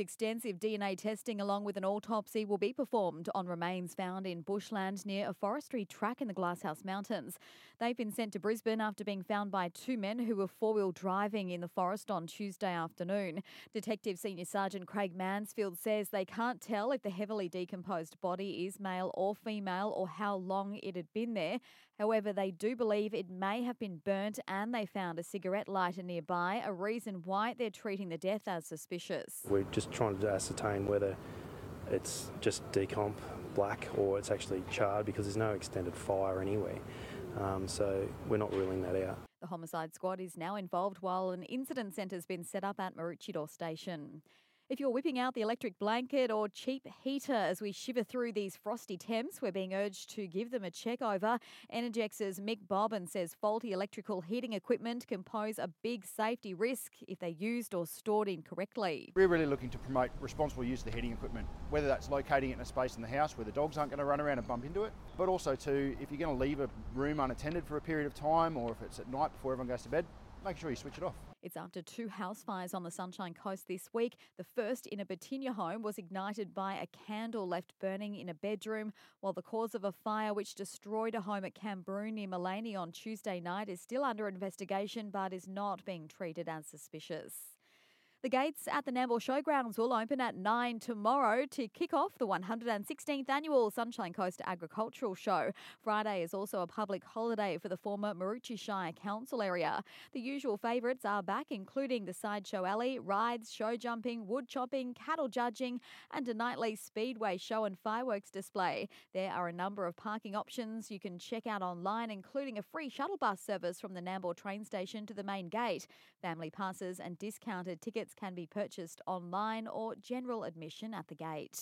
Extensive DNA testing along with an autopsy will be performed on remains found in bushland near a forestry track in the Glasshouse Mountains. They've been sent to Brisbane after being found by two men who were four wheel driving in the forest on Tuesday afternoon. Detective Senior Sergeant Craig Mansfield says they can't tell if the heavily decomposed body is male or female or how long it had been there. However, they do believe it may have been burnt and they found a cigarette lighter nearby, a reason why they're treating the death as suspicious. We're just trying to ascertain whether it's just decomp black or it's actually charred because there's no extended fire anywhere. Um, so we're not ruling that out. The homicide squad is now involved while an incident centre's been set up at Maroochydore Station. If you're whipping out the electric blanket or cheap heater as we shiver through these frosty temps, we're being urged to give them a check over. Energex's Mick Bobbin says faulty electrical heating equipment can pose a big safety risk if they're used or stored incorrectly. We're really looking to promote responsible use of the heating equipment, whether that's locating it in a space in the house where the dogs aren't going to run around and bump into it, but also to if you're going to leave a room unattended for a period of time or if it's at night before everyone goes to bed, make sure you switch it off. It's after two house fires on the Sunshine Coast this week. The first in a Batinia home was ignited by a candle left burning in a bedroom, while the cause of a fire which destroyed a home at Cambroon near Maleny on Tuesday night is still under investigation but is not being treated as suspicious. The gates at the Nambour Showgrounds will open at 9 tomorrow to kick off the 116th annual Sunshine Coast Agricultural Show. Friday is also a public holiday for the former Maroochy Shire Council area. The usual favourites are back, including the Sideshow Alley, rides, show jumping, wood chopping, cattle judging, and a nightly speedway show and fireworks display. There are a number of parking options you can check out online, including a free shuttle bus service from the Nambour train station to the main gate. Family passes and discounted tickets can be purchased online or general admission at the gate.